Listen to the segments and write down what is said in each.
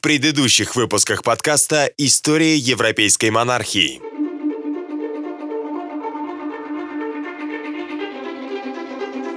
в предыдущих выпусках подкаста «История европейской монархии».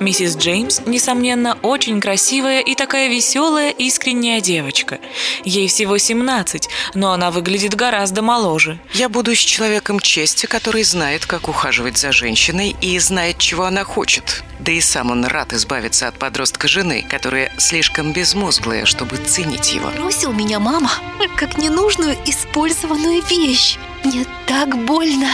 Миссис Джеймс, несомненно, очень красивая и такая веселая, искренняя девочка. Ей всего 17, но она выглядит гораздо моложе. Я буду с человеком чести, который знает, как ухаживать за женщиной и знает, чего она хочет. Да и сам он рад избавиться от подростка жены, которая слишком безмозглая, чтобы ценить его. Бросил меня мама, как ненужную использованную вещь. Мне так больно.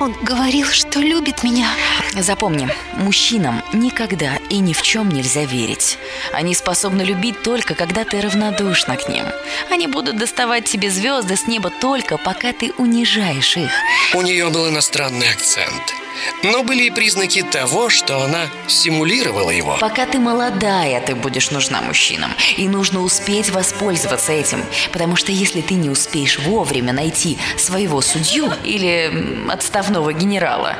Он говорил, что любит меня. Запомни, мужчинам никогда и ни в чем нельзя верить. Они способны любить только, когда ты равнодушна к ним. Они будут доставать тебе звезды с неба только, пока ты унижаешь их. У нее был иностранный акцент. Но были и признаки того, что она симулировала его. Пока ты молодая, ты будешь нужна мужчинам. И нужно успеть воспользоваться этим. Потому что если ты не успеешь вовремя найти своего судью или отставного генерала,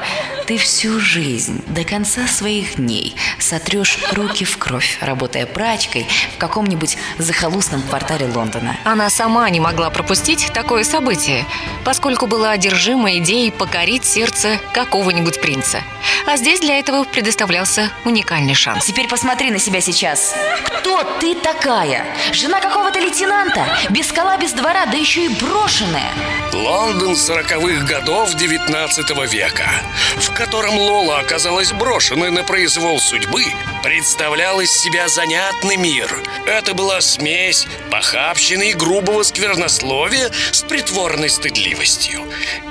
ты всю жизнь до конца своих дней сотрешь руки в кровь, работая прачкой в каком-нибудь захолустном квартале Лондона. Она сама не могла пропустить такое событие, поскольку была одержима идеей покорить сердце какого-нибудь какого принца. А здесь для этого предоставлялся уникальный шанс. Теперь посмотри на себя сейчас. Кто ты такая? Жена какого-то лейтенанта? Без скала, без двора, да еще и брошенная. Лондон сороковых годов 19 века, в котором Лола оказалась брошенной на произвол судьбы, представлял из себя занятный мир. Это была смесь похабщины и грубого сквернословия с притворной стыдливостью.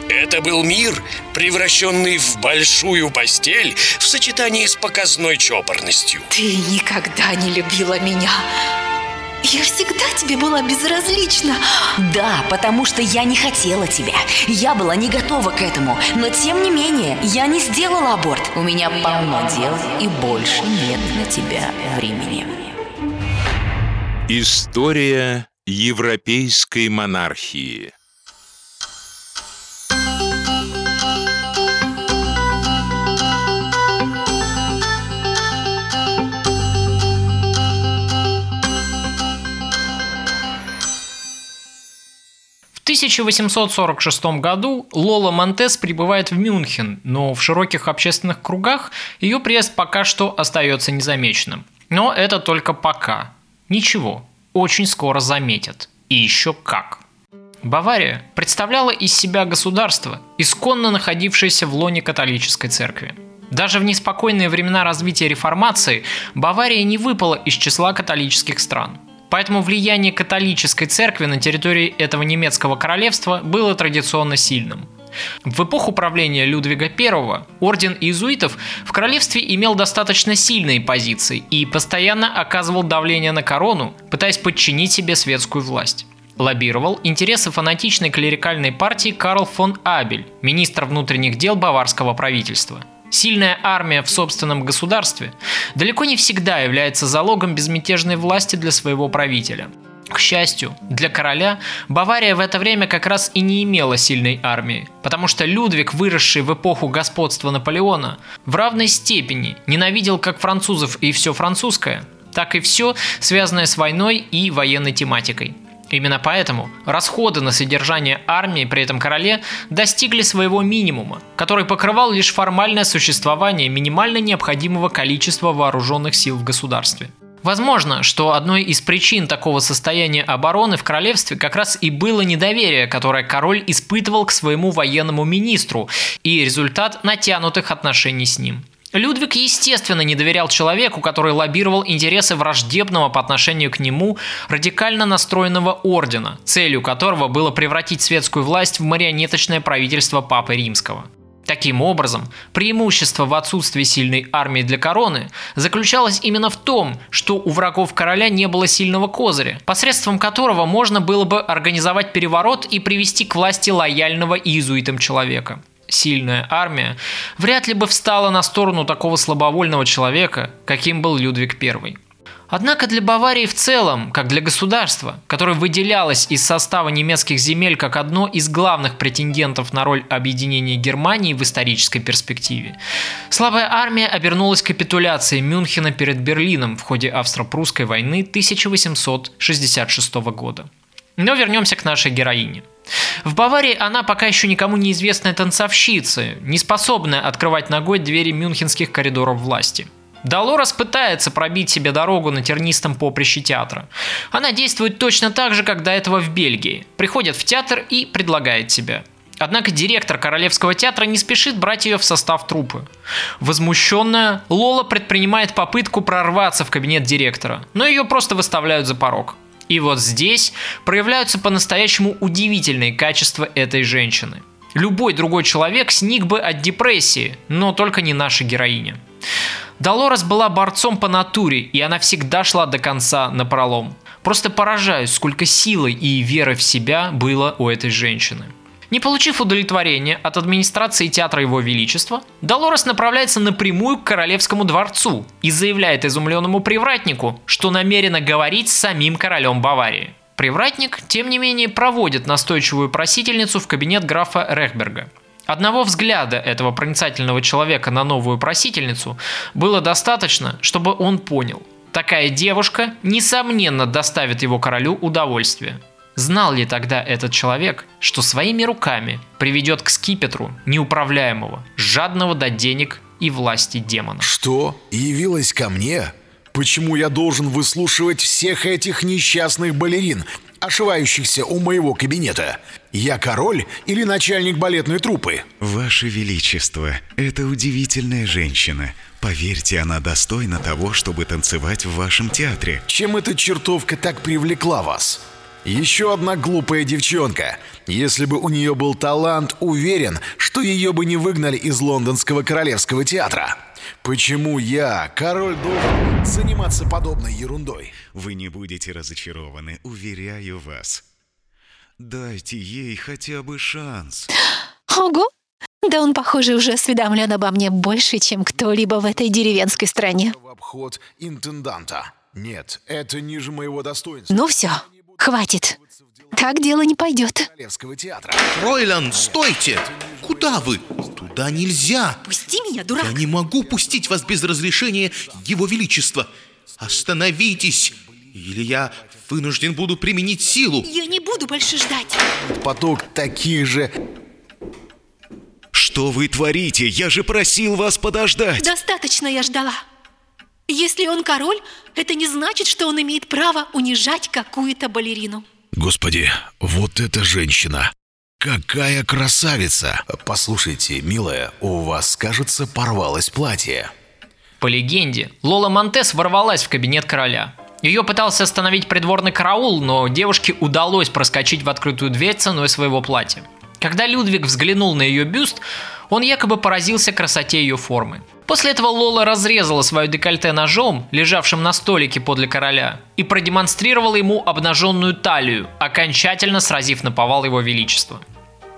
Это был мир, превращенный в большую постель в сочетании с показной чопорностью. Ты никогда не любила меня. Я всегда тебе была безразлична. Да, потому что я не хотела тебя. Я была не готова к этому. Но тем не менее, я не сделала аборт. У меня полно дел, и больше нет на тебя времени. История европейской монархии. 1846 году Лола Монтес прибывает в Мюнхен, но в широких общественных кругах ее приезд пока что остается незамеченным. Но это только пока. Ничего, очень скоро заметят. И еще как. Бавария представляла из себя государство, исконно находившееся в лоне католической церкви. Даже в неспокойные времена развития реформации Бавария не выпала из числа католических стран. Поэтому влияние католической церкви на территории этого немецкого королевства было традиционно сильным. В эпоху правления Людвига I орден иезуитов в королевстве имел достаточно сильные позиции и постоянно оказывал давление на корону, пытаясь подчинить себе светскую власть лоббировал интересы фанатичной клерикальной партии Карл фон Абель, министр внутренних дел баварского правительства. Сильная армия в собственном государстве далеко не всегда является залогом безмятежной власти для своего правителя. К счастью, для короля Бавария в это время как раз и не имела сильной армии, потому что Людвиг, выросший в эпоху господства Наполеона, в равной степени ненавидел как французов и все французское, так и все, связанное с войной и военной тематикой. Именно поэтому расходы на содержание армии при этом короле достигли своего минимума, который покрывал лишь формальное существование минимально необходимого количества вооруженных сил в государстве. Возможно, что одной из причин такого состояния обороны в королевстве как раз и было недоверие, которое король испытывал к своему военному министру, и результат натянутых отношений с ним. Людвиг, естественно, не доверял человеку, который лоббировал интересы враждебного по отношению к нему радикально настроенного ордена, целью которого было превратить светскую власть в марионеточное правительство Папы Римского. Таким образом, преимущество в отсутствии сильной армии для короны заключалось именно в том, что у врагов короля не было сильного козыря, посредством которого можно было бы организовать переворот и привести к власти лояльного иезуитам человека сильная армия вряд ли бы встала на сторону такого слабовольного человека, каким был Людвиг I. Однако для Баварии в целом, как для государства, которое выделялось из состава немецких земель как одно из главных претендентов на роль объединения Германии в исторической перспективе, слабая армия обернулась капитуляцией Мюнхена перед Берлином в ходе австро-прусской войны 1866 года. Но вернемся к нашей героине. В Баварии она пока еще никому неизвестная танцовщица, не способная открывать ногой двери мюнхенских коридоров власти. Долорес пытается пробить себе дорогу на тернистом поприще театра. Она действует точно так же, как до этого в Бельгии. Приходит в театр и предлагает себя. Однако директор Королевского театра не спешит брать ее в состав труппы. Возмущенная, Лола предпринимает попытку прорваться в кабинет директора, но ее просто выставляют за порог. И вот здесь проявляются по-настоящему удивительные качества этой женщины. Любой другой человек сник бы от депрессии, но только не наша героиня. Долорес была борцом по натуре, и она всегда шла до конца на пролом. Просто поражаюсь, сколько силы и веры в себя было у этой женщины. Не получив удовлетворения от администрации театра Его Величества, Долорес направляется напрямую к Королевскому дворцу и заявляет изумленному привратнику, что намерена говорить с самим королем Баварии. Привратник, тем не менее, проводит настойчивую просительницу в кабинет графа Рехберга. Одного взгляда этого проницательного человека на новую просительницу было достаточно, чтобы он понял. Такая девушка, несомненно, доставит его королю удовольствие. Знал ли тогда этот человек, что своими руками приведет к скипетру неуправляемого, жадного до денег и власти демона? Что? Явилась ко мне? Почему я должен выслушивать всех этих несчастных балерин, ошивающихся у моего кабинета? Я король или начальник балетной труппы? Ваше Величество, это удивительная женщина. Поверьте, она достойна того, чтобы танцевать в вашем театре. Чем эта чертовка так привлекла вас? Еще одна глупая девчонка. Если бы у нее был талант, уверен, что ее бы не выгнали из лондонского королевского театра. Почему я, король, должен заниматься подобной ерундой? Вы не будете разочарованы, уверяю вас. Дайте ей хотя бы шанс. Ого! Да он, похоже, уже осведомлен обо мне больше, чем кто-либо в этой деревенской стране. В обход интенданта. Нет, это ниже моего достоинства. Ну все, хватит. Так дело не пойдет. Фройлан, стойте! Куда вы? Туда нельзя! Пусти меня, дурак! Я не могу пустить вас без разрешения Его Величества! Остановитесь! Или я вынужден буду применить силу! Я не буду больше ждать! Поток таких же... Что вы творите? Я же просил вас подождать! Достаточно я ждала. Если он король, это не значит, что он имеет право унижать какую-то балерину. Господи, вот эта женщина! Какая красавица! Послушайте, милая, у вас, кажется, порвалось платье. По легенде, Лола Монтес ворвалась в кабинет короля. Ее пытался остановить придворный караул, но девушке удалось проскочить в открытую дверь ценой своего платья. Когда Людвиг взглянул на ее бюст, он якобы поразился красоте ее формы. После этого Лола разрезала свое декольте ножом, лежавшим на столике подле короля, и продемонстрировала ему обнаженную талию, окончательно сразив на повал его величество.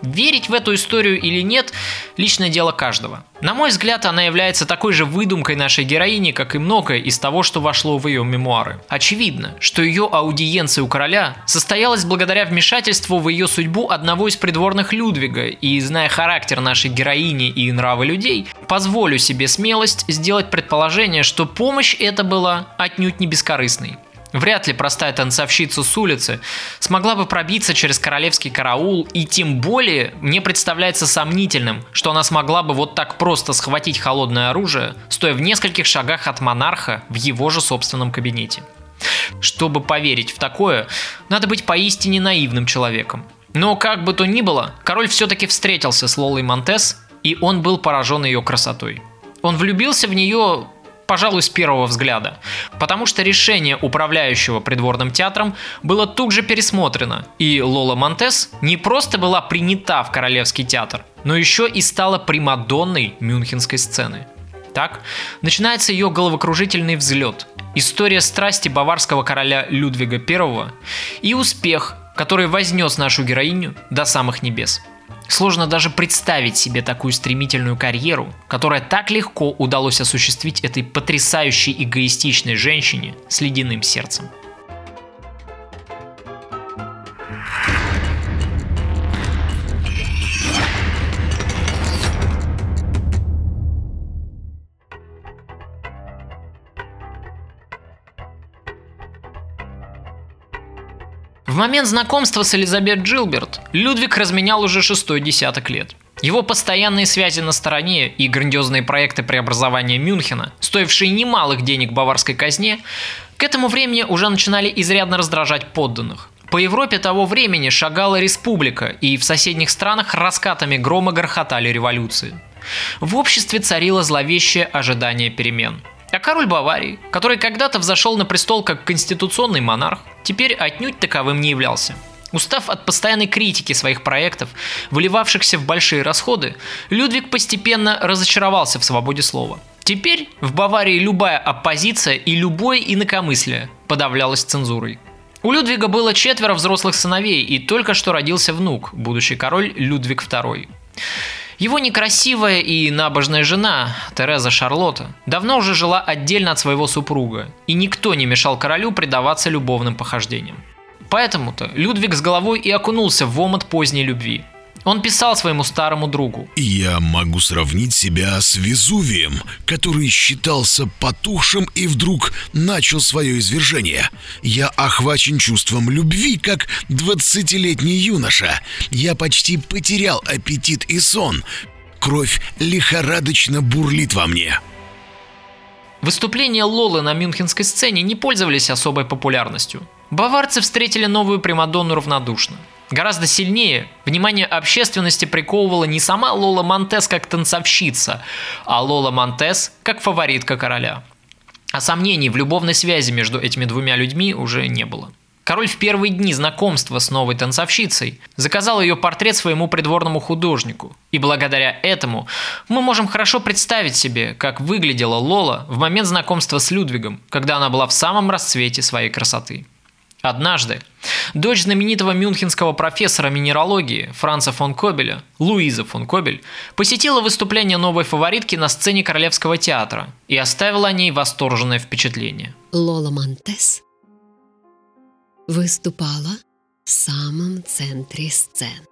Верить в эту историю или нет – личное дело каждого. На мой взгляд, она является такой же выдумкой нашей героини, как и многое из того, что вошло в ее мемуары. Очевидно, что ее аудиенция у короля состоялась благодаря вмешательству в ее судьбу одного из придворных Людвига, и зная характер нашей героини и нравы людей, позволю себе смелость сделать предположение, что помощь эта была отнюдь не бескорыстной. Вряд ли простая танцовщица с улицы смогла бы пробиться через королевский караул, и тем более мне представляется сомнительным, что она смогла бы вот так просто схватить холодное оружие, стоя в нескольких шагах от монарха в его же собственном кабинете. Чтобы поверить в такое, надо быть поистине наивным человеком. Но как бы то ни было, король все-таки встретился с Лолой Монтес, и он был поражен ее красотой. Он влюбился в нее пожалуй, с первого взгляда. Потому что решение управляющего придворным театром было тут же пересмотрено, и Лола Монтес не просто была принята в Королевский театр, но еще и стала примадонной мюнхенской сцены. Так, начинается ее головокружительный взлет, история страсти баварского короля Людвига I и успех, который вознес нашу героиню до самых небес – Сложно даже представить себе такую стремительную карьеру, которая так легко удалось осуществить этой потрясающей эгоистичной женщине с ледяным сердцем. Момент знакомства с Элизабет Джилберт Людвиг разменял уже шестой десяток лет. Его постоянные связи на стороне и грандиозные проекты преобразования Мюнхена, стоившие немалых денег баварской казне, к этому времени уже начинали изрядно раздражать подданных. По Европе того времени шагала республика, и в соседних странах раскатами грома грохотали революции. В обществе царило зловещее ожидание перемен. А король Баварии, который когда-то взошел на престол как конституционный монарх, теперь отнюдь таковым не являлся. Устав от постоянной критики своих проектов, выливавшихся в большие расходы, Людвиг постепенно разочаровался в свободе слова. Теперь в Баварии любая оппозиция и любое инакомыслие подавлялось цензурой. У Людвига было четверо взрослых сыновей, и только что родился внук, будущий король Людвиг II. Его некрасивая и набожная жена, Тереза Шарлотта, давно уже жила отдельно от своего супруга, и никто не мешал королю предаваться любовным похождениям. Поэтому-то Людвиг с головой и окунулся в омут поздней любви. Он писал своему старому другу. «Я могу сравнить себя с Везувием, который считался потухшим и вдруг начал свое извержение. Я охвачен чувством любви, как двадцатилетний юноша. Я почти потерял аппетит и сон. Кровь лихорадочно бурлит во мне». Выступления Лолы на мюнхенской сцене не пользовались особой популярностью. Баварцы встретили новую Примадонну равнодушно. Гораздо сильнее внимание общественности приковывала не сама Лола Монтес как танцовщица, а Лола Монтес как фаворитка короля. А сомнений в любовной связи между этими двумя людьми уже не было. Король в первые дни знакомства с новой танцовщицей заказал ее портрет своему придворному художнику. И благодаря этому мы можем хорошо представить себе, как выглядела Лола в момент знакомства с Людвигом, когда она была в самом расцвете своей красоты. Однажды дочь знаменитого мюнхенского профессора минералогии Франца фон Кобеля, Луиза фон Кобель, посетила выступление новой фаворитки на сцене Королевского театра и оставила о ней восторженное впечатление. Лола Монтес выступала в самом центре сцены.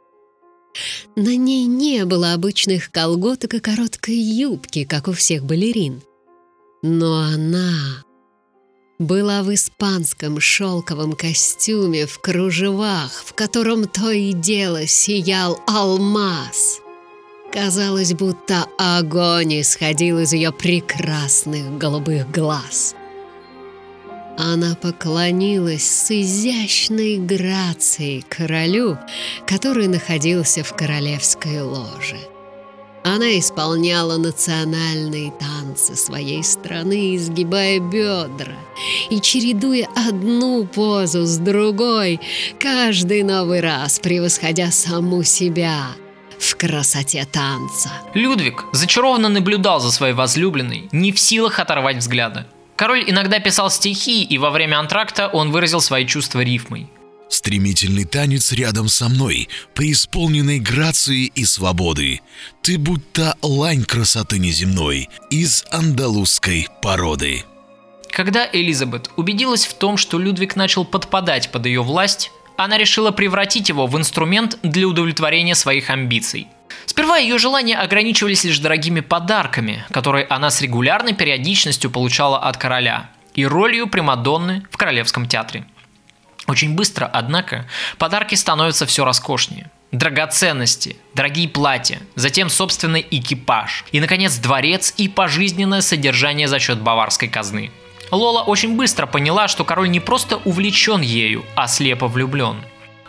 На ней не было обычных колготок и короткой юбки, как у всех балерин. Но она была в испанском шелковом костюме в кружевах, в котором то и дело сиял алмаз. Казалось, будто огонь исходил из ее прекрасных голубых глаз. Она поклонилась с изящной грацией королю, который находился в королевской ложе. Она исполняла национальные танцы своей страны, изгибая бедра и чередуя одну позу с другой, каждый новый раз превосходя саму себя в красоте танца. Людвиг зачарованно наблюдал за своей возлюбленной, не в силах оторвать взгляда. Король иногда писал стихи, и во время антракта он выразил свои чувства рифмой. Стремительный танец рядом со мной, преисполненный грации и свободы. Ты будто лань красоты неземной из андалузской породы. Когда Элизабет убедилась в том, что Людвиг начал подпадать под ее власть, она решила превратить его в инструмент для удовлетворения своих амбиций. Сперва ее желания ограничивались лишь дорогими подарками, которые она с регулярной периодичностью получала от короля, и ролью Примадонны в Королевском театре – очень быстро, однако, подарки становятся все роскошнее. Драгоценности, дорогие платья, затем собственный экипаж и, наконец, дворец и пожизненное содержание за счет баварской казны. Лола очень быстро поняла, что король не просто увлечен ею, а слепо влюблен.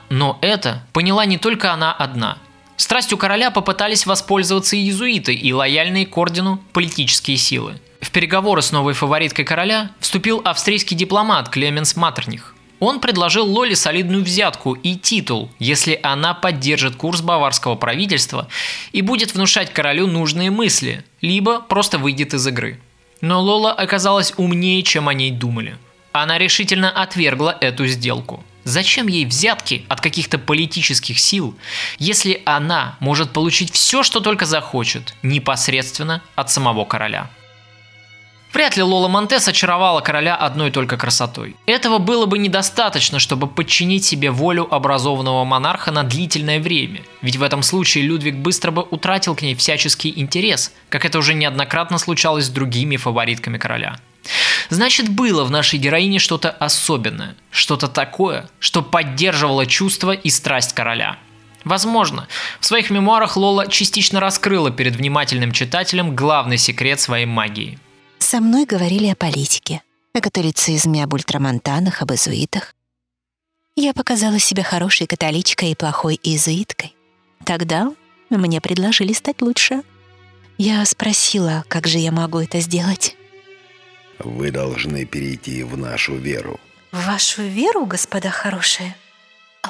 Но это поняла не только она одна. Страстью короля попытались воспользоваться и иезуиты, и лояльные к ордену политические силы. В переговоры с новой фавориткой короля вступил австрийский дипломат Клеменс Матерних – он предложил Лоле солидную взятку и титул, если она поддержит курс баварского правительства и будет внушать королю нужные мысли, либо просто выйдет из игры. Но Лола оказалась умнее, чем о ней думали. Она решительно отвергла эту сделку. Зачем ей взятки от каких-то политических сил, если она может получить все, что только захочет, непосредственно от самого короля? Вряд ли Лола Монтес очаровала короля одной только красотой. Этого было бы недостаточно, чтобы подчинить себе волю образованного монарха на длительное время, ведь в этом случае Людвиг быстро бы утратил к ней всяческий интерес, как это уже неоднократно случалось с другими фаворитками короля. Значит, было в нашей героине что-то особенное, что-то такое, что поддерживало чувства и страсть короля. Возможно, в своих мемуарах Лола частично раскрыла перед внимательным читателем главный секрет своей магии – со мной говорили о политике, о католицизме, об ультрамонтанах, об иезуитах. Я показала себя хорошей католичкой и плохой иезуиткой. Тогда мне предложили стать лучше. Я спросила, как же я могу это сделать. Вы должны перейти в нашу веру. В вашу веру, господа хорошие?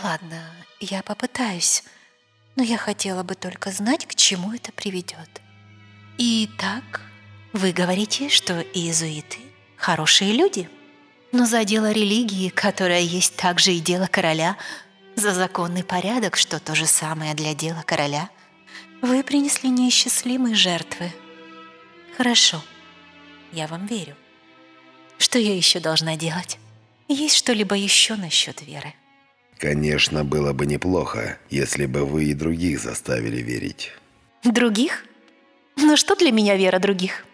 Ладно, я попытаюсь, но я хотела бы только знать, к чему это приведет. Итак, вы говорите, что иезуиты – хорошие люди, но за дело религии, которая есть также и дело короля, за законный порядок, что то же самое для дела короля, вы принесли неисчислимые жертвы. Хорошо, я вам верю. Что я еще должна делать? Есть что-либо еще насчет веры? Конечно, было бы неплохо, если бы вы и других заставили верить. Других? Но что для меня вера других?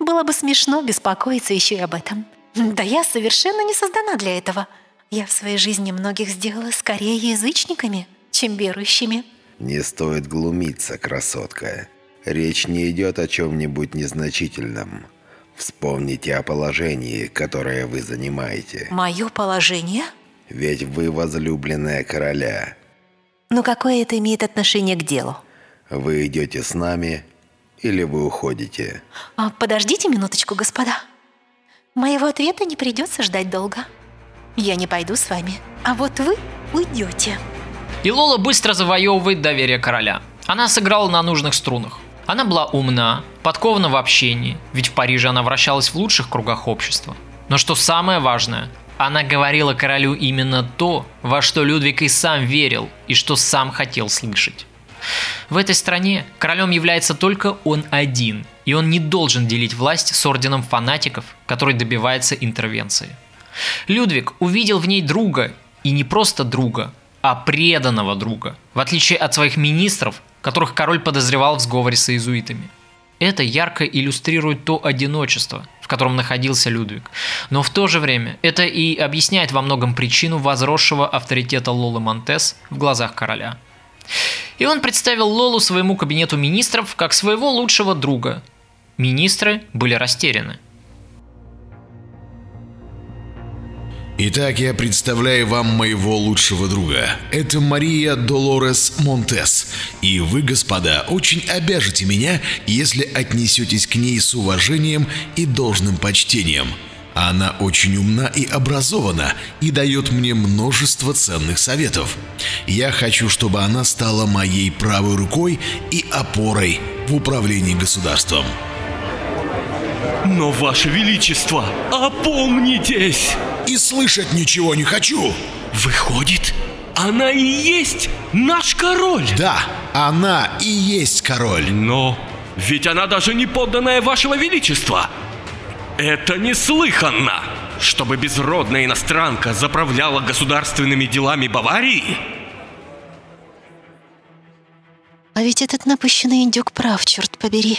Было бы смешно беспокоиться еще и об этом. Да я совершенно не создана для этого. Я в своей жизни многих сделала скорее язычниками, чем верующими. Не стоит глумиться, красотка. Речь не идет о чем-нибудь незначительном. Вспомните о положении, которое вы занимаете. Мое положение? Ведь вы возлюбленная короля. Но какое это имеет отношение к делу? Вы идете с нами, или вы уходите? А, подождите минуточку, господа. Моего ответа не придется ждать долго. Я не пойду с вами, а вот вы уйдете. И Лола быстро завоевывает доверие короля. Она сыграла на нужных струнах. Она была умна, подкована в общении, ведь в Париже она вращалась в лучших кругах общества. Но что самое важное, она говорила королю именно то, во что Людвиг и сам верил, и что сам хотел слышать. В этой стране королем является только он один, и он не должен делить власть с орденом фанатиков, который добивается интервенции. Людвиг увидел в ней друга, и не просто друга, а преданного друга, в отличие от своих министров, которых король подозревал в сговоре с иезуитами. Это ярко иллюстрирует то одиночество, в котором находился Людвиг. Но в то же время это и объясняет во многом причину возросшего авторитета Лолы Монтес в глазах короля – и он представил Лолу своему кабинету министров как своего лучшего друга. Министры были растеряны. Итак, я представляю вам моего лучшего друга. Это Мария Долорес Монтес. И вы, господа, очень обяжете меня, если отнесетесь к ней с уважением и должным почтением – она очень умна и образована и дает мне множество ценных советов. Я хочу, чтобы она стала моей правой рукой и опорой в управлении государством. Но, Ваше Величество, опомнитесь! И слышать ничего не хочу! Выходит, она и есть наш король! Да, она и есть король! Но ведь она даже не подданная Вашего Величества! Это неслыханно! Чтобы безродная иностранка заправляла государственными делами Баварии? А ведь этот напыщенный индюк прав, черт побери.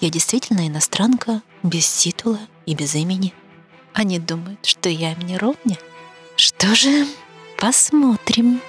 Я действительно иностранка, без титула и без имени. Они думают, что я им не ровня. Что же, посмотрим.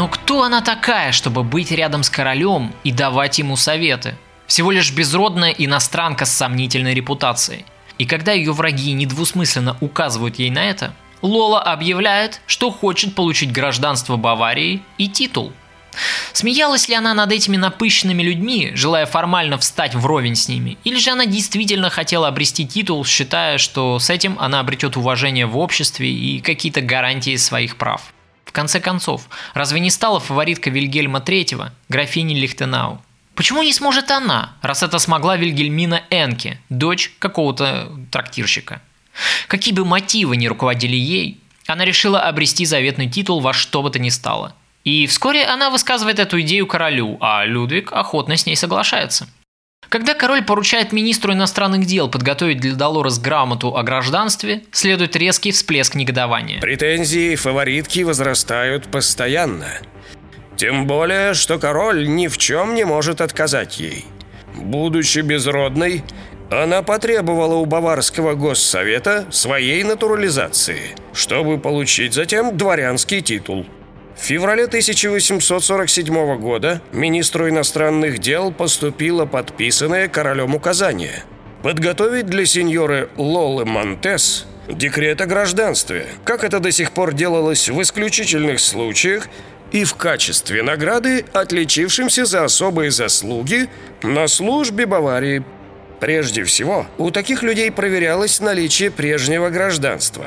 Но кто она такая, чтобы быть рядом с королем и давать ему советы? Всего лишь безродная иностранка с сомнительной репутацией. И когда ее враги недвусмысленно указывают ей на это, Лола объявляет, что хочет получить гражданство Баварии и титул. Смеялась ли она над этими напыщенными людьми, желая формально встать вровень с ними, или же она действительно хотела обрести титул, считая, что с этим она обретет уважение в обществе и какие-то гарантии своих прав? В конце концов, разве не стала фаворитка Вильгельма III, графини Лихтенау? Почему не сможет она, раз это смогла Вильгельмина Энке, дочь какого-то трактирщика? Какие бы мотивы ни руководили ей, она решила обрести заветный титул во что бы то ни стало. И вскоре она высказывает эту идею королю, а Людвиг охотно с ней соглашается. Когда король поручает министру иностранных дел подготовить для Долорес грамоту о гражданстве, следует резкий всплеск негодования. Претензии фаворитки возрастают постоянно. Тем более, что король ни в чем не может отказать ей. Будучи безродной, она потребовала у Баварского госсовета своей натурализации, чтобы получить затем дворянский титул. В феврале 1847 года министру иностранных дел поступило подписанное королем указание подготовить для сеньоры Лолы Монтес декрет о гражданстве, как это до сих пор делалось в исключительных случаях и в качестве награды отличившимся за особые заслуги на службе Баварии. Прежде всего, у таких людей проверялось наличие прежнего гражданства.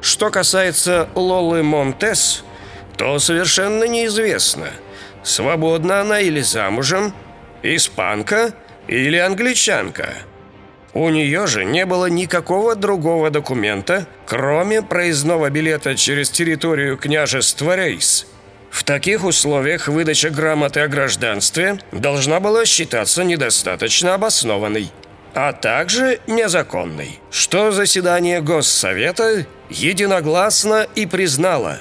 Что касается Лолы Монтес, то совершенно неизвестно, свободна она или замужем, испанка или англичанка. У нее же не было никакого другого документа, кроме проездного билета через территорию княжества Рейс – в таких условиях выдача грамоты о гражданстве должна была считаться недостаточно обоснованной, а также незаконной, что заседание Госсовета единогласно и признало.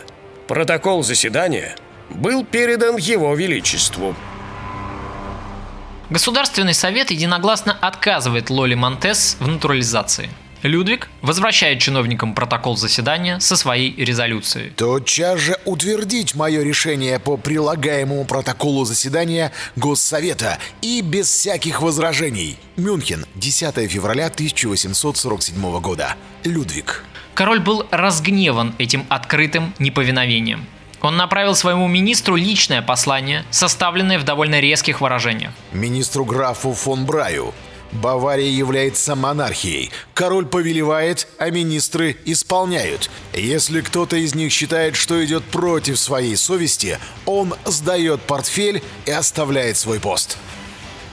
Протокол заседания был передан Его Величеству. Государственный совет единогласно отказывает Лоли Монтес в натурализации – Людвиг возвращает чиновникам протокол заседания со своей резолюцией. Тотчас же утвердить мое решение по прилагаемому протоколу заседания Госсовета и без всяких возражений. Мюнхен, 10 февраля 1847 года. Людвиг. Король был разгневан этим открытым неповиновением. Он направил своему министру личное послание, составленное в довольно резких выражениях. Министру графу фон Браю Бавария является монархией. Король повелевает, а министры исполняют. Если кто-то из них считает, что идет против своей совести, он сдает портфель и оставляет свой пост.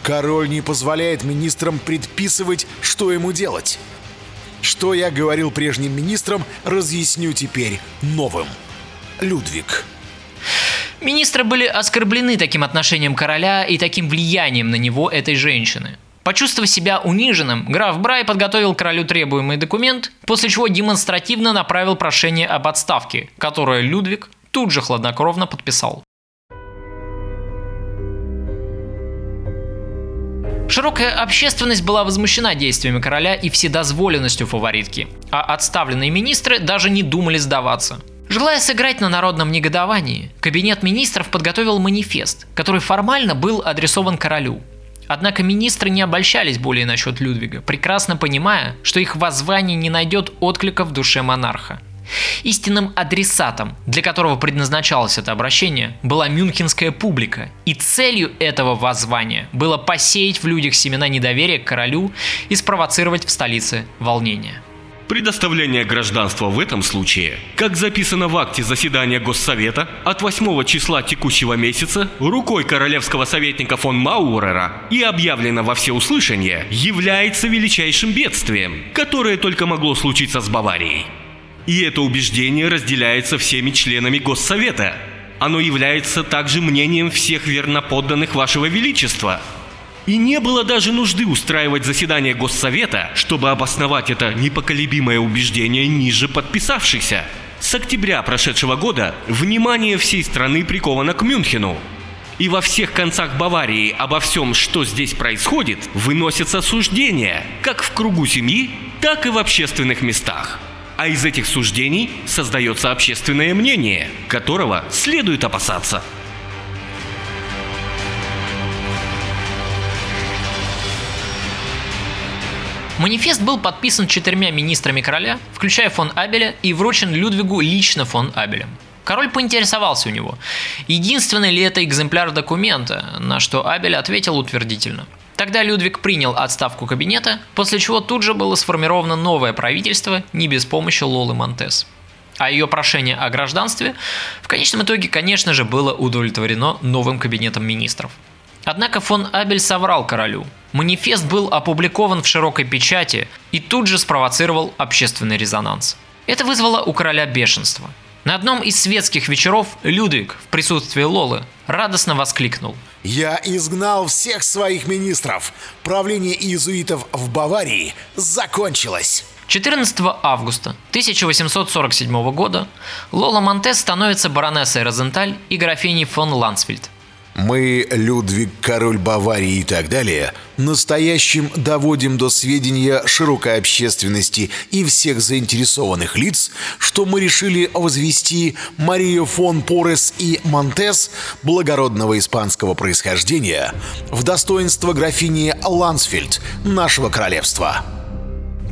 Король не позволяет министрам предписывать, что ему делать. Что я говорил прежним министрам, разъясню теперь новым. Людвиг. Министры были оскорблены таким отношением короля и таким влиянием на него этой женщины. Почувствовав себя униженным, граф Брай подготовил королю требуемый документ, после чего демонстративно направил прошение об отставке, которое Людвиг тут же хладнокровно подписал. Широкая общественность была возмущена действиями короля и вседозволенностью фаворитки, а отставленные министры даже не думали сдаваться. Желая сыграть на народном негодовании, кабинет министров подготовил манифест, который формально был адресован королю, Однако министры не обольщались более насчет Людвига, прекрасно понимая, что их воззвание не найдет отклика в душе монарха. Истинным адресатом, для которого предназначалось это обращение, была мюнхенская публика, и целью этого воззвания было посеять в людях семена недоверия к королю и спровоцировать в столице волнение. Предоставление гражданства в этом случае, как записано в акте заседания Госсовета от 8 числа текущего месяца рукой королевского советника фон Маурера и объявлено во всеуслышание, является величайшим бедствием, которое только могло случиться с Баварией. И это убеждение разделяется всеми членами Госсовета. Оно является также мнением всех верноподданных Вашего Величества – и не было даже нужды устраивать заседание Госсовета, чтобы обосновать это непоколебимое убеждение ниже подписавшихся. С октября прошедшего года внимание всей страны приковано к Мюнхену. И во всех концах Баварии обо всем, что здесь происходит, выносятся суждения, как в кругу семьи, так и в общественных местах. А из этих суждений создается общественное мнение, которого следует опасаться. Манифест был подписан четырьмя министрами короля, включая фон Абеля, и вручен Людвигу лично фон Абелем. Король поинтересовался у него, единственный ли это экземпляр документа, на что Абель ответил утвердительно. Тогда Людвиг принял отставку кабинета, после чего тут же было сформировано новое правительство не без помощи Лолы Монтес. А ее прошение о гражданстве в конечном итоге, конечно же, было удовлетворено новым кабинетом министров. Однако фон Абель соврал королю. Манифест был опубликован в широкой печати и тут же спровоцировал общественный резонанс. Это вызвало у короля бешенство. На одном из светских вечеров Людвиг в присутствии Лолы радостно воскликнул. «Я изгнал всех своих министров. Правление иезуитов в Баварии закончилось». 14 августа 1847 года Лола Монтес становится баронессой Розенталь и графиней фон Лансфельд. Мы, Людвиг, король Баварии и так далее, настоящим доводим до сведения широкой общественности и всех заинтересованных лиц, что мы решили возвести Марию фон Порес и Монтес, благородного испанского происхождения, в достоинство графини Лансфельд, нашего королевства.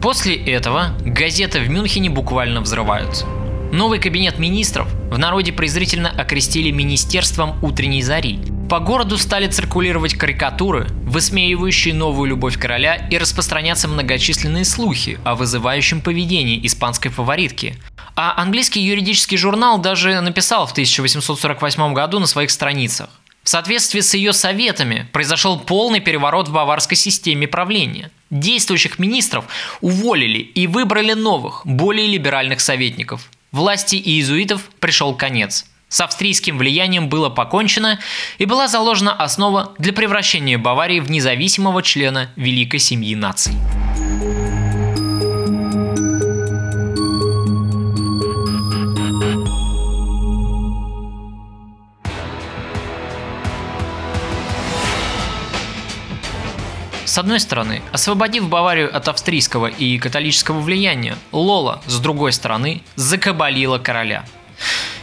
После этого газеты в Мюнхене буквально взрываются. Новый кабинет министров в народе презрительно окрестили Министерством утренней зари. По городу стали циркулировать карикатуры, высмеивающие новую любовь короля и распространяться многочисленные слухи о вызывающем поведении испанской фаворитки. А английский юридический журнал даже написал в 1848 году на своих страницах. В соответствии с ее советами произошел полный переворот в баварской системе правления. Действующих министров уволили и выбрали новых, более либеральных советников – Власти иезуитов пришел конец. С австрийским влиянием было покончено и была заложена основа для превращения Баварии в независимого члена великой семьи наций. С одной стороны, освободив Баварию от австрийского и католического влияния, Лола, с другой стороны, закабалила короля.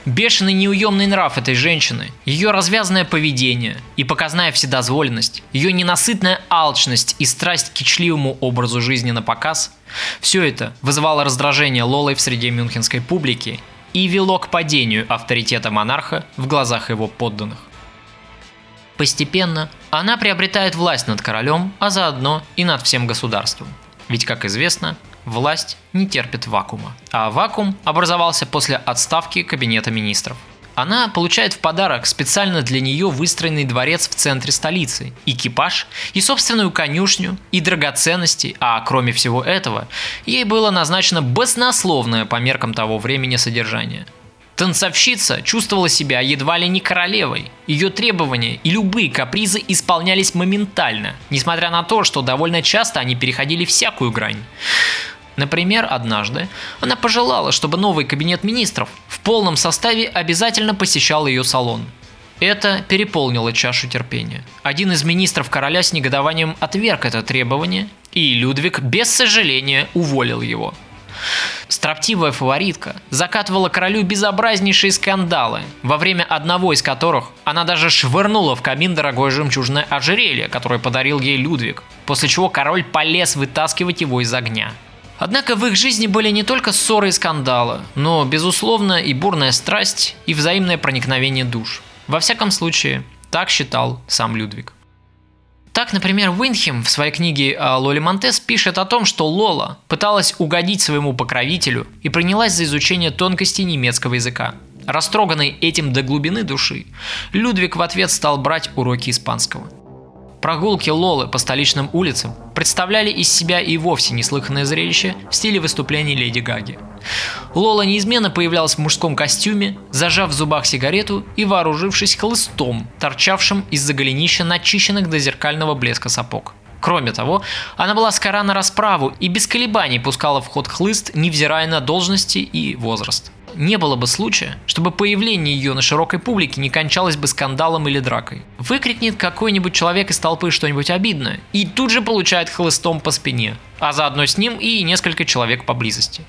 Бешеный неуемный нрав этой женщины, ее развязанное поведение и показная вседозволенность, ее ненасытная алчность и страсть к кичливому образу жизни на показ – все это вызывало раздражение Лолой в среде мюнхенской публики и вело к падению авторитета монарха в глазах его подданных. Постепенно она приобретает власть над королем, а заодно и над всем государством. Ведь, как известно, власть не терпит вакуума. А вакуум образовался после отставки кабинета министров. Она получает в подарок специально для нее выстроенный дворец в центре столицы, экипаж и собственную конюшню, и драгоценности, а кроме всего этого, ей было назначено баснословное по меркам того времени содержание – Танцовщица чувствовала себя едва ли не королевой. Ее требования и любые капризы исполнялись моментально, несмотря на то, что довольно часто они переходили всякую грань. Например, однажды она пожелала, чтобы новый кабинет министров в полном составе обязательно посещал ее салон. Это переполнило чашу терпения. Один из министров короля с негодованием отверг это требование, и Людвиг без сожаления уволил его – Строптивая фаворитка закатывала королю безобразнейшие скандалы, во время одного из которых она даже швырнула в камин дорогое жемчужное ожерелье, которое подарил ей Людвиг, после чего король полез вытаскивать его из огня. Однако в их жизни были не только ссоры и скандалы, но, безусловно, и бурная страсть, и взаимное проникновение душ. Во всяком случае, так считал сам Людвиг. Так, например, Уинхем в своей книге о Лоле Монтес пишет о том, что Лола пыталась угодить своему покровителю и принялась за изучение тонкостей немецкого языка. Растроганный этим до глубины души, Людвиг в ответ стал брать уроки испанского – Прогулки Лолы по столичным улицам представляли из себя и вовсе неслыханное зрелище в стиле выступлений Леди Гаги. Лола неизменно появлялась в мужском костюме, зажав в зубах сигарету и вооружившись хлыстом, торчавшим из-за голенища начищенных до зеркального блеска сапог. Кроме того, она была скора на расправу и без колебаний пускала в ход хлыст, невзирая на должности и возраст не было бы случая, чтобы появление ее на широкой публике не кончалось бы скандалом или дракой. Выкрикнет какой-нибудь человек из толпы что-нибудь обидное и тут же получает хлыстом по спине, а заодно с ним и несколько человек поблизости.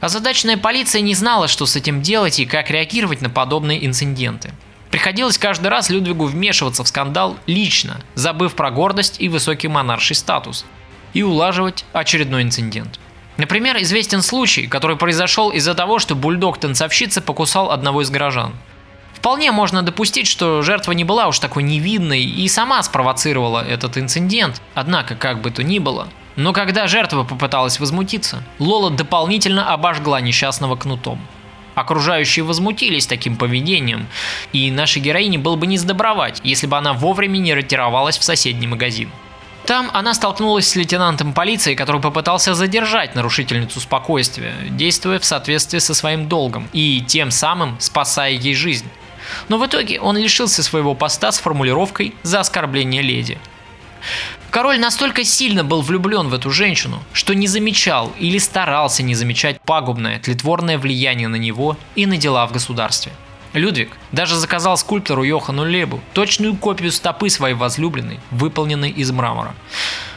Озадаченная полиция не знала, что с этим делать и как реагировать на подобные инциденты. Приходилось каждый раз Людвигу вмешиваться в скандал лично, забыв про гордость и высокий монарший статус, и улаживать очередной инцидент. Например, известен случай, который произошел из-за того, что бульдог танцовщицы покусал одного из горожан. Вполне можно допустить, что жертва не была уж такой невинной и сама спровоцировала этот инцидент. Однако, как бы то ни было, но когда жертва попыталась возмутиться, Лола дополнительно обожгла несчастного кнутом. Окружающие возмутились таким поведением, и нашей героине было бы не сдобровать, если бы она вовремя не ретировалась в соседний магазин. Там она столкнулась с лейтенантом полиции, который попытался задержать нарушительницу спокойствия, действуя в соответствии со своим долгом и тем самым спасая ей жизнь. Но в итоге он лишился своего поста с формулировкой «за оскорбление леди». Король настолько сильно был влюблен в эту женщину, что не замечал или старался не замечать пагубное, тлетворное влияние на него и на дела в государстве. Людвиг даже заказал скульптору Йохану Лебу точную копию стопы своей возлюбленной, выполненной из мрамора.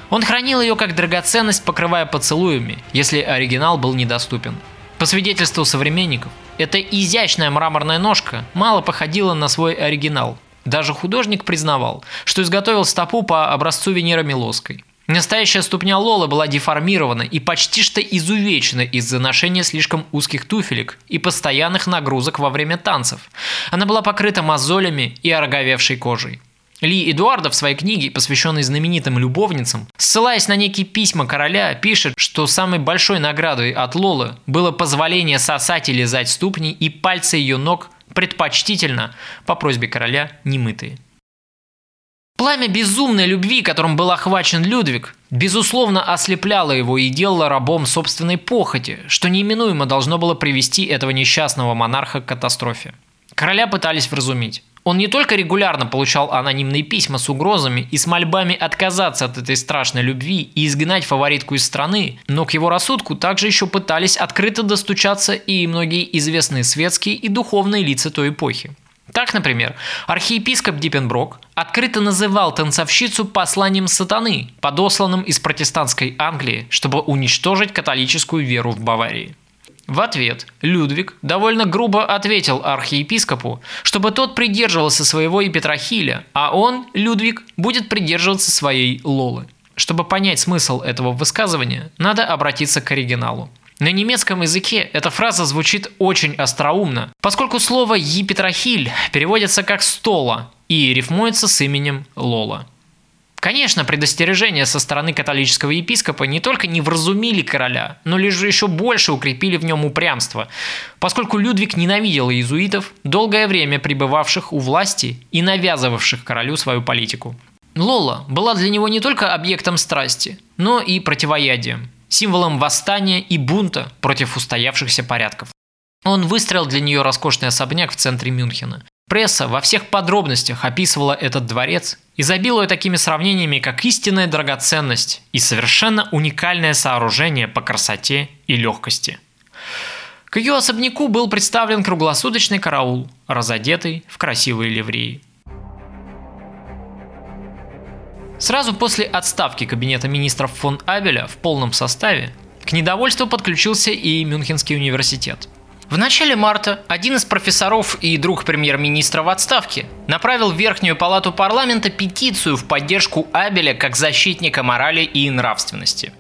Он хранил ее как драгоценность, покрывая поцелуями, если оригинал был недоступен. По свидетельству современников, эта изящная мраморная ножка мало походила на свой оригинал. Даже художник признавал, что изготовил стопу по образцу Венеры Милоской. Настоящая ступня Лолы была деформирована и почти что изувечена из-за ношения слишком узких туфелек и постоянных нагрузок во время танцев. Она была покрыта мозолями и ороговевшей кожей. Ли Эдуарда в своей книге, посвященной знаменитым любовницам, ссылаясь на некие письма короля, пишет, что самой большой наградой от Лолы было позволение сосать и лизать ступни и пальцы ее ног предпочтительно, по просьбе короля, немытые. Пламя безумной любви, которым был охвачен Людвиг, безусловно ослепляло его и делало рабом собственной похоти, что неименуемо должно было привести этого несчастного монарха к катастрофе. Короля пытались вразумить. Он не только регулярно получал анонимные письма с угрозами и с мольбами отказаться от этой страшной любви и изгнать фаворитку из страны, но к его рассудку также еще пытались открыто достучаться и многие известные светские и духовные лица той эпохи. Так, например, архиепископ Диппенброк открыто называл танцовщицу посланием сатаны, подосланным из протестантской Англии, чтобы уничтожить католическую веру в Баварии. В ответ Людвиг довольно грубо ответил архиепископу, чтобы тот придерживался своего Епитрахиля, а он, Людвиг, будет придерживаться своей Лолы. Чтобы понять смысл этого высказывания, надо обратиться к оригиналу. На немецком языке эта фраза звучит очень остроумно, поскольку слово «епитрахиль» переводится как «стола» и рифмуется с именем Лола. Конечно, предостережения со стороны католического епископа не только не вразумили короля, но лишь еще больше укрепили в нем упрямство, поскольку Людвиг ненавидел иезуитов, долгое время пребывавших у власти и навязывавших королю свою политику. Лола была для него не только объектом страсти, но и противоядием символом восстания и бунта против устоявшихся порядков. Он выстроил для нее роскошный особняк в центре Мюнхена. Пресса во всех подробностях описывала этот дворец, изобилуя такими сравнениями, как истинная драгоценность и совершенно уникальное сооружение по красоте и легкости. К ее особняку был представлен круглосуточный караул, разодетый в красивые ливреи. Сразу после отставки кабинета министров фон Абеля в полном составе к недовольству подключился и Мюнхенский университет. В начале марта один из профессоров и друг премьер-министра в отставке направил в Верхнюю палату парламента петицию в поддержку Абеля как защитника морали и нравственности.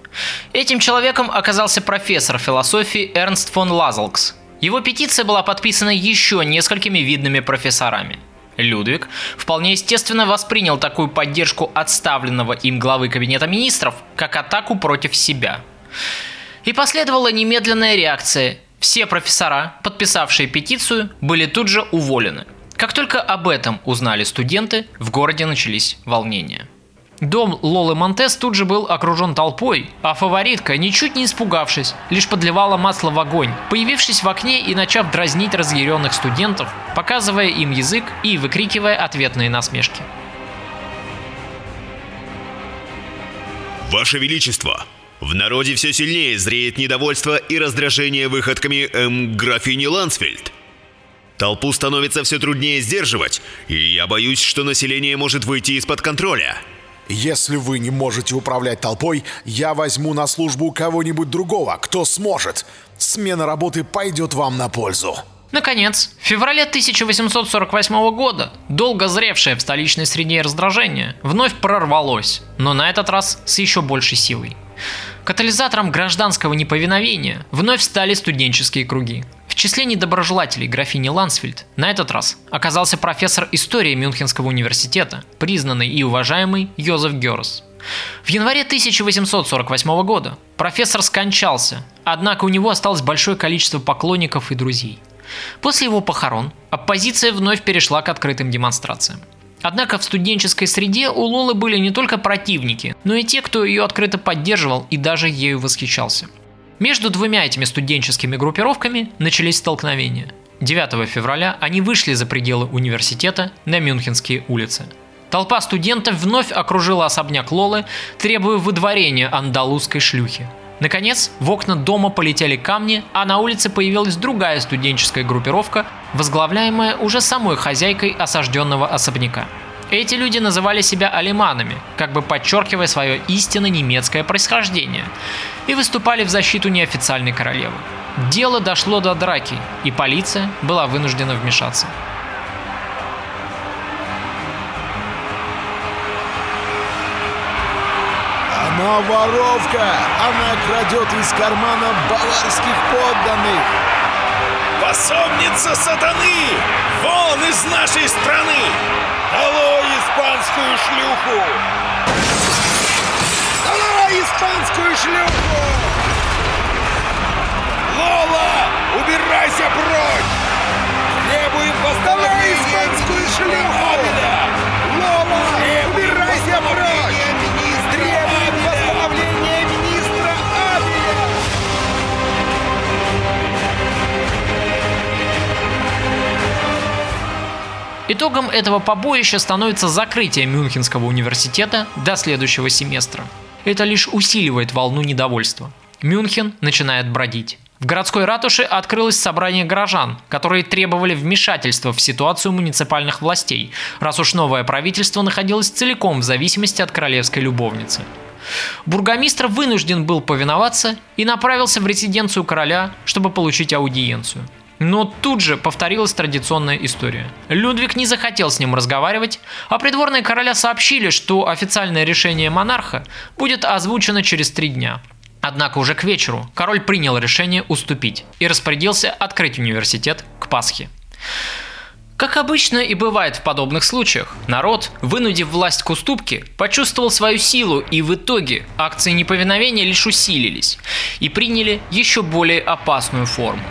Этим человеком оказался профессор философии Эрнст фон Лазалкс. Его петиция была подписана еще несколькими видными профессорами. Людвиг вполне естественно воспринял такую поддержку отставленного им главы кабинета министров как атаку против себя. И последовала немедленная реакция. Все профессора, подписавшие петицию, были тут же уволены. Как только об этом узнали студенты, в городе начались волнения. Дом Лолы Монтес тут же был окружен толпой, а фаворитка, ничуть не испугавшись, лишь подливала масло в огонь, появившись в окне и начав дразнить разъяренных студентов, показывая им язык и выкрикивая ответные насмешки. Ваше Величество, в народе все сильнее зреет недовольство и раздражение выходками эм, графини Лансфельд. Толпу становится все труднее сдерживать, и я боюсь, что население может выйти из-под контроля. Если вы не можете управлять толпой, я возьму на службу кого-нибудь другого, кто сможет. Смена работы пойдет вам на пользу. Наконец, в феврале 1848 года, долго зревшее в столичной среде раздражение, вновь прорвалось, но на этот раз с еще большей силой. Катализатором гражданского неповиновения вновь стали студенческие круги. Числе недоброжелателей графини Лансфельд на этот раз оказался профессор истории Мюнхенского университета, признанный и уважаемый Йозеф Герс. В январе 1848 года профессор скончался, однако у него осталось большое количество поклонников и друзей. После его похорон оппозиция вновь перешла к открытым демонстрациям. Однако в студенческой среде у Лолы были не только противники, но и те, кто ее открыто поддерживал и даже ею восхищался. Между двумя этими студенческими группировками начались столкновения. 9 февраля они вышли за пределы университета на Мюнхенские улицы. Толпа студентов вновь окружила особняк Лолы, требуя выдворения андалузской шлюхи. Наконец, в окна дома полетели камни, а на улице появилась другая студенческая группировка, возглавляемая уже самой хозяйкой осажденного особняка. Эти люди называли себя алиманами, как бы подчеркивая свое истинно немецкое происхождение, и выступали в защиту неофициальной королевы. Дело дошло до драки, и полиция была вынуждена вмешаться. Она воровка! Она крадет из кармана баварских подданных! Пособница сатаны! Вон из нашей страны! Долой испанскую шлюху! Испанскую шлюху! Итогом этого побоища становится закрытие Мюнхенского университета до следующего семестра. Это лишь усиливает волну недовольства. Мюнхен начинает бродить. В городской ратуше открылось собрание горожан, которые требовали вмешательства в ситуацию муниципальных властей, раз уж новое правительство находилось целиком в зависимости от королевской любовницы. Бургомистр вынужден был повиноваться и направился в резиденцию короля, чтобы получить аудиенцию. Но тут же повторилась традиционная история. Людвиг не захотел с ним разговаривать, а придворные короля сообщили, что официальное решение монарха будет озвучено через три дня. Однако уже к вечеру король принял решение уступить и распорядился открыть университет к Пасхе. Как обычно и бывает в подобных случаях, народ, вынудив власть к уступке, почувствовал свою силу и в итоге акции неповиновения лишь усилились и приняли еще более опасную форму.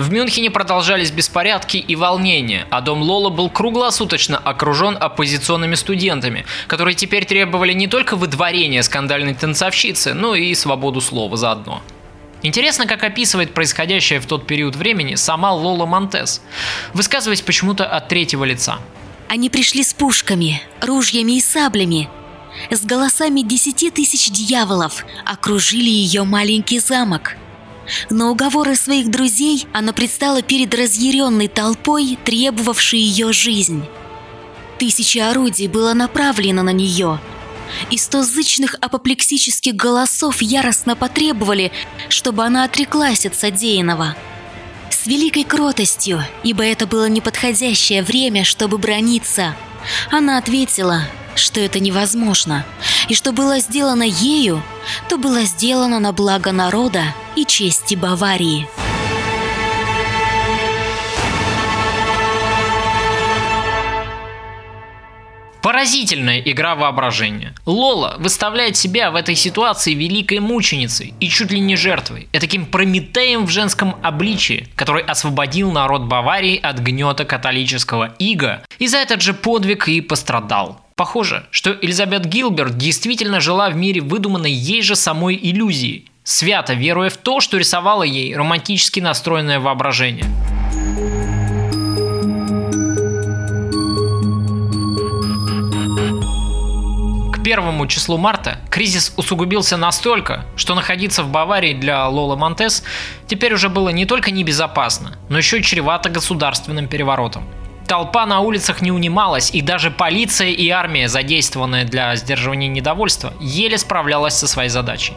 В Мюнхене продолжались беспорядки и волнения, а дом Лола был круглосуточно окружен оппозиционными студентами, которые теперь требовали не только выдворения скандальной танцовщицы, но и свободу слова заодно. Интересно, как описывает происходящее в тот период времени сама Лола Монтес, высказываясь почему-то от третьего лица. Они пришли с пушками, ружьями и саблями. С голосами десяти тысяч дьяволов окружили ее маленький замок. На уговоры своих друзей она предстала перед разъяренной толпой, требовавшей ее жизнь. Тысячи орудий было направлено на нее, и сто зычных апоплексических голосов яростно потребовали, чтобы она отреклась от содеянного. С великой кротостью, ибо это было неподходящее время, чтобы брониться, она ответила, что это невозможно, и что было сделано ею, то было сделано на благо народа и чести Баварии. Поразительная игра воображения. Лола выставляет себя в этой ситуации великой мученицей и чуть ли не жертвой, таким Прометеем в женском обличии, который освободил народ Баварии от гнета католического ига, и за этот же подвиг и пострадал. Похоже, что Элизабет Гилберт действительно жила в мире выдуманной ей же самой иллюзии, свято веруя в то, что рисовало ей романтически настроенное воображение. К первому числу марта кризис усугубился настолько, что находиться в Баварии для Лола Монтес теперь уже было не только небезопасно, но еще и чревато государственным переворотом. Толпа на улицах не унималась, и даже полиция и армия, задействованная для сдерживания недовольства, еле справлялась со своей задачей.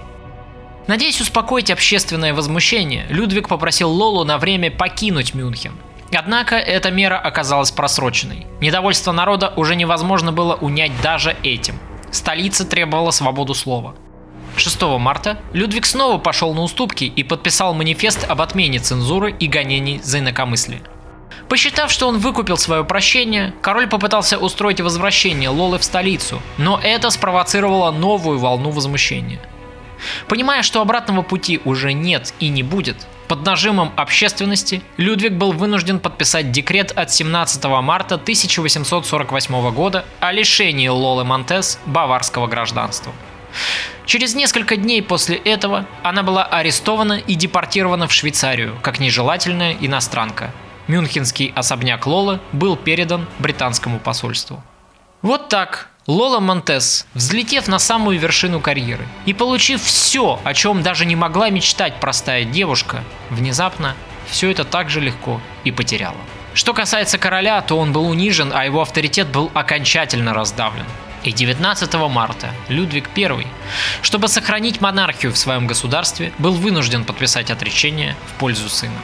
Надеясь успокоить общественное возмущение, Людвиг попросил Лолу на время покинуть Мюнхен. Однако эта мера оказалась просроченной. Недовольство народа уже невозможно было унять даже этим. Столица требовала свободу слова. 6 марта Людвиг снова пошел на уступки и подписал манифест об отмене цензуры и гонений за инакомыслие. Посчитав, что он выкупил свое прощение, король попытался устроить возвращение Лолы в столицу, но это спровоцировало новую волну возмущения. Понимая, что обратного пути уже нет и не будет, под нажимом общественности Людвиг был вынужден подписать декрет от 17 марта 1848 года о лишении Лолы Монтес баварского гражданства. Через несколько дней после этого она была арестована и депортирована в Швейцарию как нежелательная иностранка. Мюнхенский особняк Лолы был передан британскому посольству. Вот так Лола Монтес, взлетев на самую вершину карьеры и получив все, о чем даже не могла мечтать простая девушка, внезапно все это так же легко и потеряла. Что касается короля, то он был унижен, а его авторитет был окончательно раздавлен. И 19 марта Людвиг I, чтобы сохранить монархию в своем государстве, был вынужден подписать отречение в пользу сына.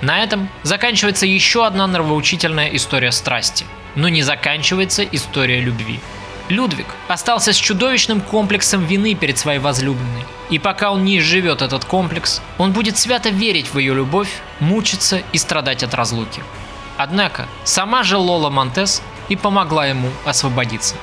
На этом заканчивается еще одна нравоучительная история страсти, но не заканчивается история любви. Людвиг остался с чудовищным комплексом вины перед своей возлюбленной. И пока он не изживет этот комплекс, он будет свято верить в ее любовь, мучиться и страдать от разлуки. Однако сама же Лола Монтес и помогла ему освободиться.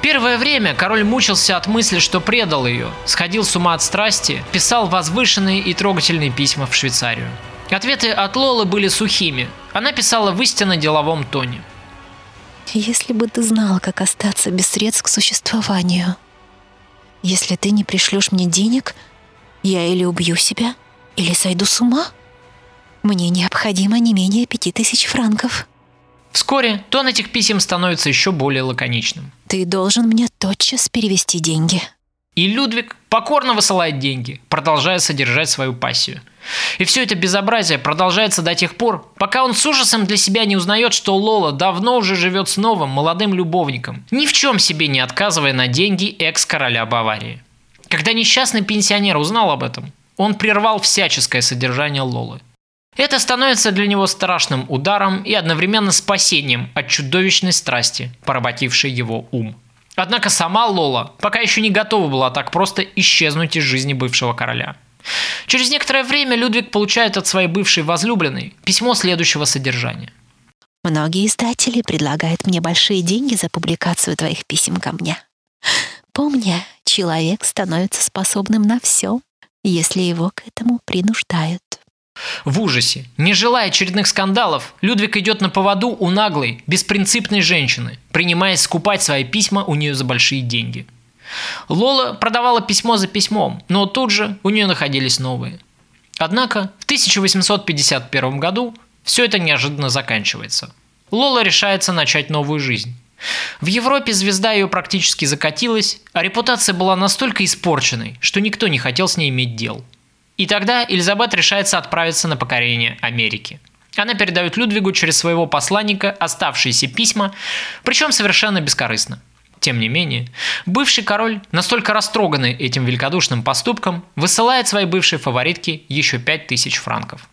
Первое время король мучился от мысли, что предал ее, сходил с ума от страсти, писал возвышенные и трогательные письма в Швейцарию. Ответы от Лолы были сухими. Она писала в истинно деловом тоне. Если бы ты знал, как остаться без средств к существованию. Если ты не пришлешь мне денег, я или убью себя, или сойду с ума. Мне необходимо не менее пяти тысяч франков. Вскоре тон этих писем становится еще более лаконичным. Ты должен мне тотчас перевести деньги. И Людвиг покорно высылает деньги, продолжая содержать свою пассию. И все это безобразие продолжается до тех пор, пока он с ужасом для себя не узнает, что Лола давно уже живет с новым молодым любовником, ни в чем себе не отказывая на деньги экс-короля Баварии. Когда несчастный пенсионер узнал об этом, он прервал всяческое содержание Лолы. Это становится для него страшным ударом и одновременно спасением от чудовищной страсти, поработившей его ум. Однако сама Лола пока еще не готова была так просто исчезнуть из жизни бывшего короля. Через некоторое время Людвиг получает от своей бывшей возлюбленной письмо следующего содержания. Многие издатели предлагают мне большие деньги за публикацию твоих писем ко мне. Помни, человек становится способным на все, если его к этому принуждают. В ужасе, не желая очередных скандалов, Людвиг идет на поводу у наглой, беспринципной женщины, принимаясь скупать свои письма у нее за большие деньги. Лола продавала письмо за письмом, но тут же у нее находились новые. Однако в 1851 году все это неожиданно заканчивается. Лола решается начать новую жизнь. В Европе звезда ее практически закатилась, а репутация была настолько испорченной, что никто не хотел с ней иметь дел – и тогда Элизабет решается отправиться на покорение Америки. Она передает Людвигу через своего посланника оставшиеся письма, причем совершенно бескорыстно. Тем не менее, бывший король, настолько растроганный этим великодушным поступком, высылает своей бывшей фаворитке еще 5000 франков.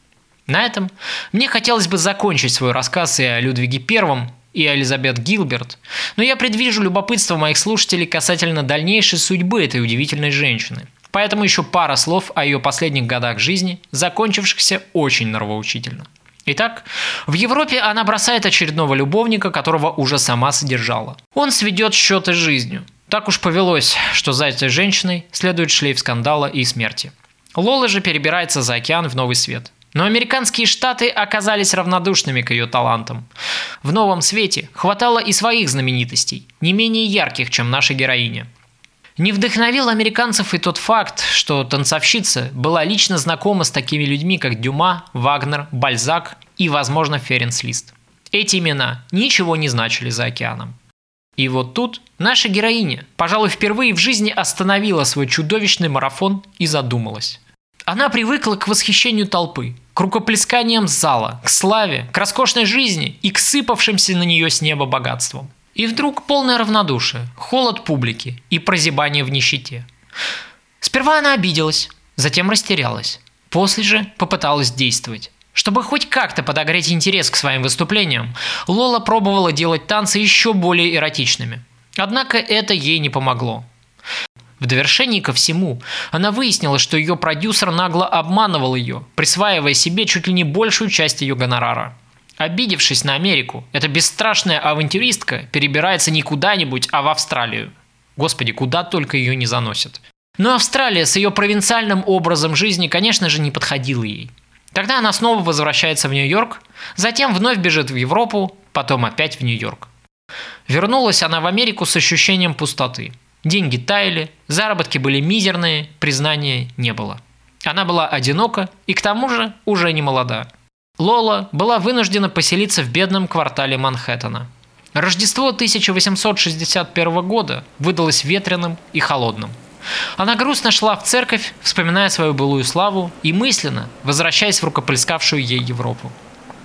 На этом мне хотелось бы закончить свой рассказ и о Людвиге I, и Элизабет Гилберт, но я предвижу любопытство моих слушателей касательно дальнейшей судьбы этой удивительной женщины – Поэтому еще пара слов о ее последних годах жизни, закончившихся очень нравоучительно. Итак, в Европе она бросает очередного любовника, которого уже сама содержала. Он сведет счеты с жизнью. Так уж повелось, что за этой женщиной следует шлейф скандала и смерти. Лола же перебирается за океан в новый свет. Но американские штаты оказались равнодушными к ее талантам. В новом свете хватало и своих знаменитостей, не менее ярких, чем наша героиня. Не вдохновил американцев и тот факт, что танцовщица была лично знакома с такими людьми, как Дюма, Вагнер, Бальзак и, возможно, Ференс Лист. Эти имена ничего не значили за океаном. И вот тут наша героиня, пожалуй, впервые в жизни остановила свой чудовищный марафон и задумалась. Она привыкла к восхищению толпы, к рукоплесканиям зала, к славе, к роскошной жизни и к сыпавшимся на нее с неба богатствам. И вдруг полное равнодушие, холод публики и прозябание в нищете. Сперва она обиделась, затем растерялась. После же попыталась действовать. Чтобы хоть как-то подогреть интерес к своим выступлениям, Лола пробовала делать танцы еще более эротичными. Однако это ей не помогло. В довершении ко всему, она выяснила, что ее продюсер нагло обманывал ее, присваивая себе чуть ли не большую часть ее гонорара. Обидевшись на Америку, эта бесстрашная авантюристка перебирается не куда-нибудь, а в Австралию. Господи, куда только ее не заносят. Но Австралия с ее провинциальным образом жизни, конечно же, не подходила ей. Тогда она снова возвращается в Нью-Йорк, затем вновь бежит в Европу, потом опять в Нью-Йорк. Вернулась она в Америку с ощущением пустоты. Деньги таяли, заработки были мизерные, признания не было. Она была одинока и к тому же уже не молода. Лола была вынуждена поселиться в бедном квартале Манхэттена. Рождество 1861 года выдалось ветреным и холодным. Она грустно шла в церковь, вспоминая свою былую славу и мысленно возвращаясь в рукоплескавшую ей Европу.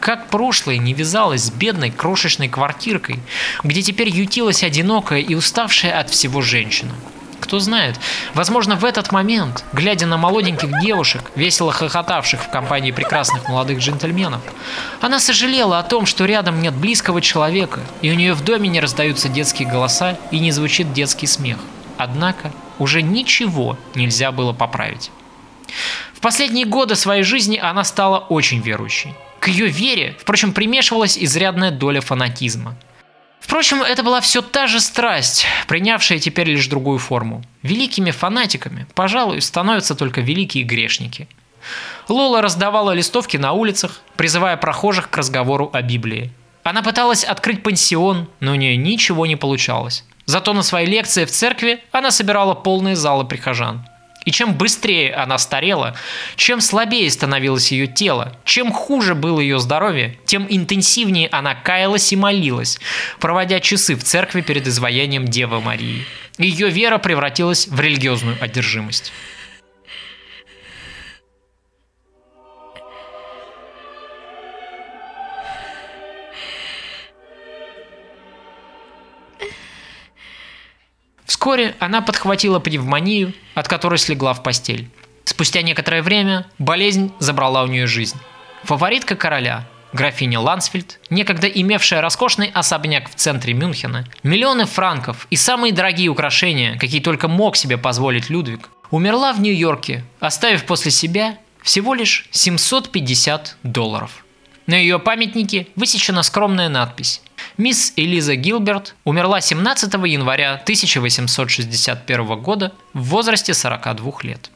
Как прошлое не вязалось с бедной крошечной квартиркой, где теперь ютилась одинокая и уставшая от всего женщина – кто знает, возможно, в этот момент, глядя на молоденьких девушек, весело хохотавших в компании прекрасных молодых джентльменов, она сожалела о том, что рядом нет близкого человека, и у нее в доме не раздаются детские голоса и не звучит детский смех. Однако уже ничего нельзя было поправить. В последние годы своей жизни она стала очень верующей. К ее вере, впрочем, примешивалась изрядная доля фанатизма – Впрочем, это была все та же страсть, принявшая теперь лишь другую форму. Великими фанатиками, пожалуй, становятся только великие грешники. Лола раздавала листовки на улицах, призывая прохожих к разговору о Библии. Она пыталась открыть пансион, но у нее ничего не получалось. Зато на свои лекции в церкви она собирала полные залы прихожан. И чем быстрее она старела, чем слабее становилось ее тело, чем хуже было ее здоровье, тем интенсивнее она каялась и молилась, проводя часы в церкви перед изваянием Девы Марии. Ее вера превратилась в религиозную одержимость. Вскоре она подхватила пневмонию, от которой слегла в постель. Спустя некоторое время болезнь забрала у нее жизнь. Фаворитка короля, графиня Лансфельд, некогда имевшая роскошный особняк в центре Мюнхена, миллионы франков и самые дорогие украшения, какие только мог себе позволить Людвиг, умерла в Нью-Йорке, оставив после себя всего лишь 750 долларов. На ее памятнике высечена скромная надпись Мисс Элиза Гилберт умерла 17 января 1861 года в возрасте 42 лет.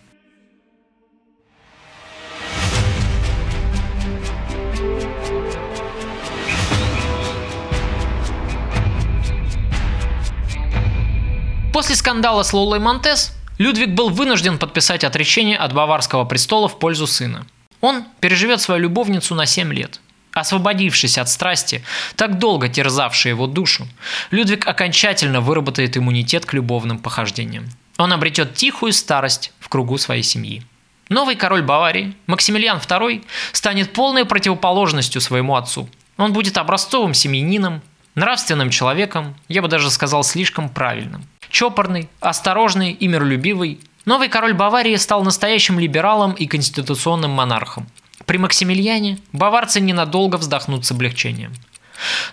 После скандала с Лолой Монтес Людвиг был вынужден подписать отречение от баварского престола в пользу сына. Он переживет свою любовницу на 7 лет – Освободившись от страсти, так долго терзавшей его душу, Людвиг окончательно выработает иммунитет к любовным похождениям. Он обретет тихую старость в кругу своей семьи. Новый король Баварии, Максимилиан II, станет полной противоположностью своему отцу. Он будет образцовым семьянином, нравственным человеком, я бы даже сказал слишком правильным. Чопорный, осторожный и миролюбивый, новый король Баварии стал настоящим либералом и конституционным монархом. При Максимилиане баварцы ненадолго вздохнут с облегчением.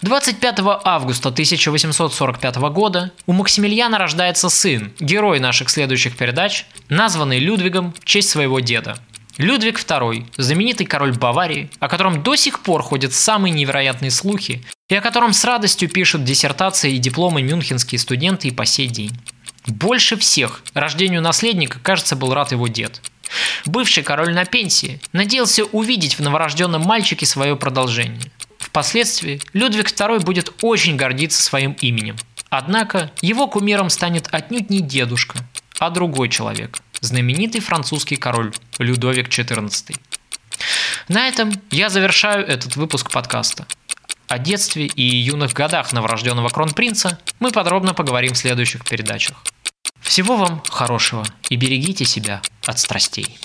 25 августа 1845 года у Максимилиана рождается сын, герой наших следующих передач, названный Людвигом в честь своего деда. Людвиг II, знаменитый король Баварии, о котором до сих пор ходят самые невероятные слухи, и о котором с радостью пишут диссертации и дипломы мюнхенские студенты и по сей день. Больше всех рождению наследника, кажется, был рад его дед – Бывший король на пенсии надеялся увидеть в новорожденном мальчике свое продолжение. Впоследствии Людвиг II будет очень гордиться своим именем. Однако его кумиром станет отнюдь не дедушка, а другой человек – знаменитый французский король Людовик XIV. На этом я завершаю этот выпуск подкаста. О детстве и юных годах новорожденного кронпринца мы подробно поговорим в следующих передачах. Всего вам хорошего и берегите себя от страстей.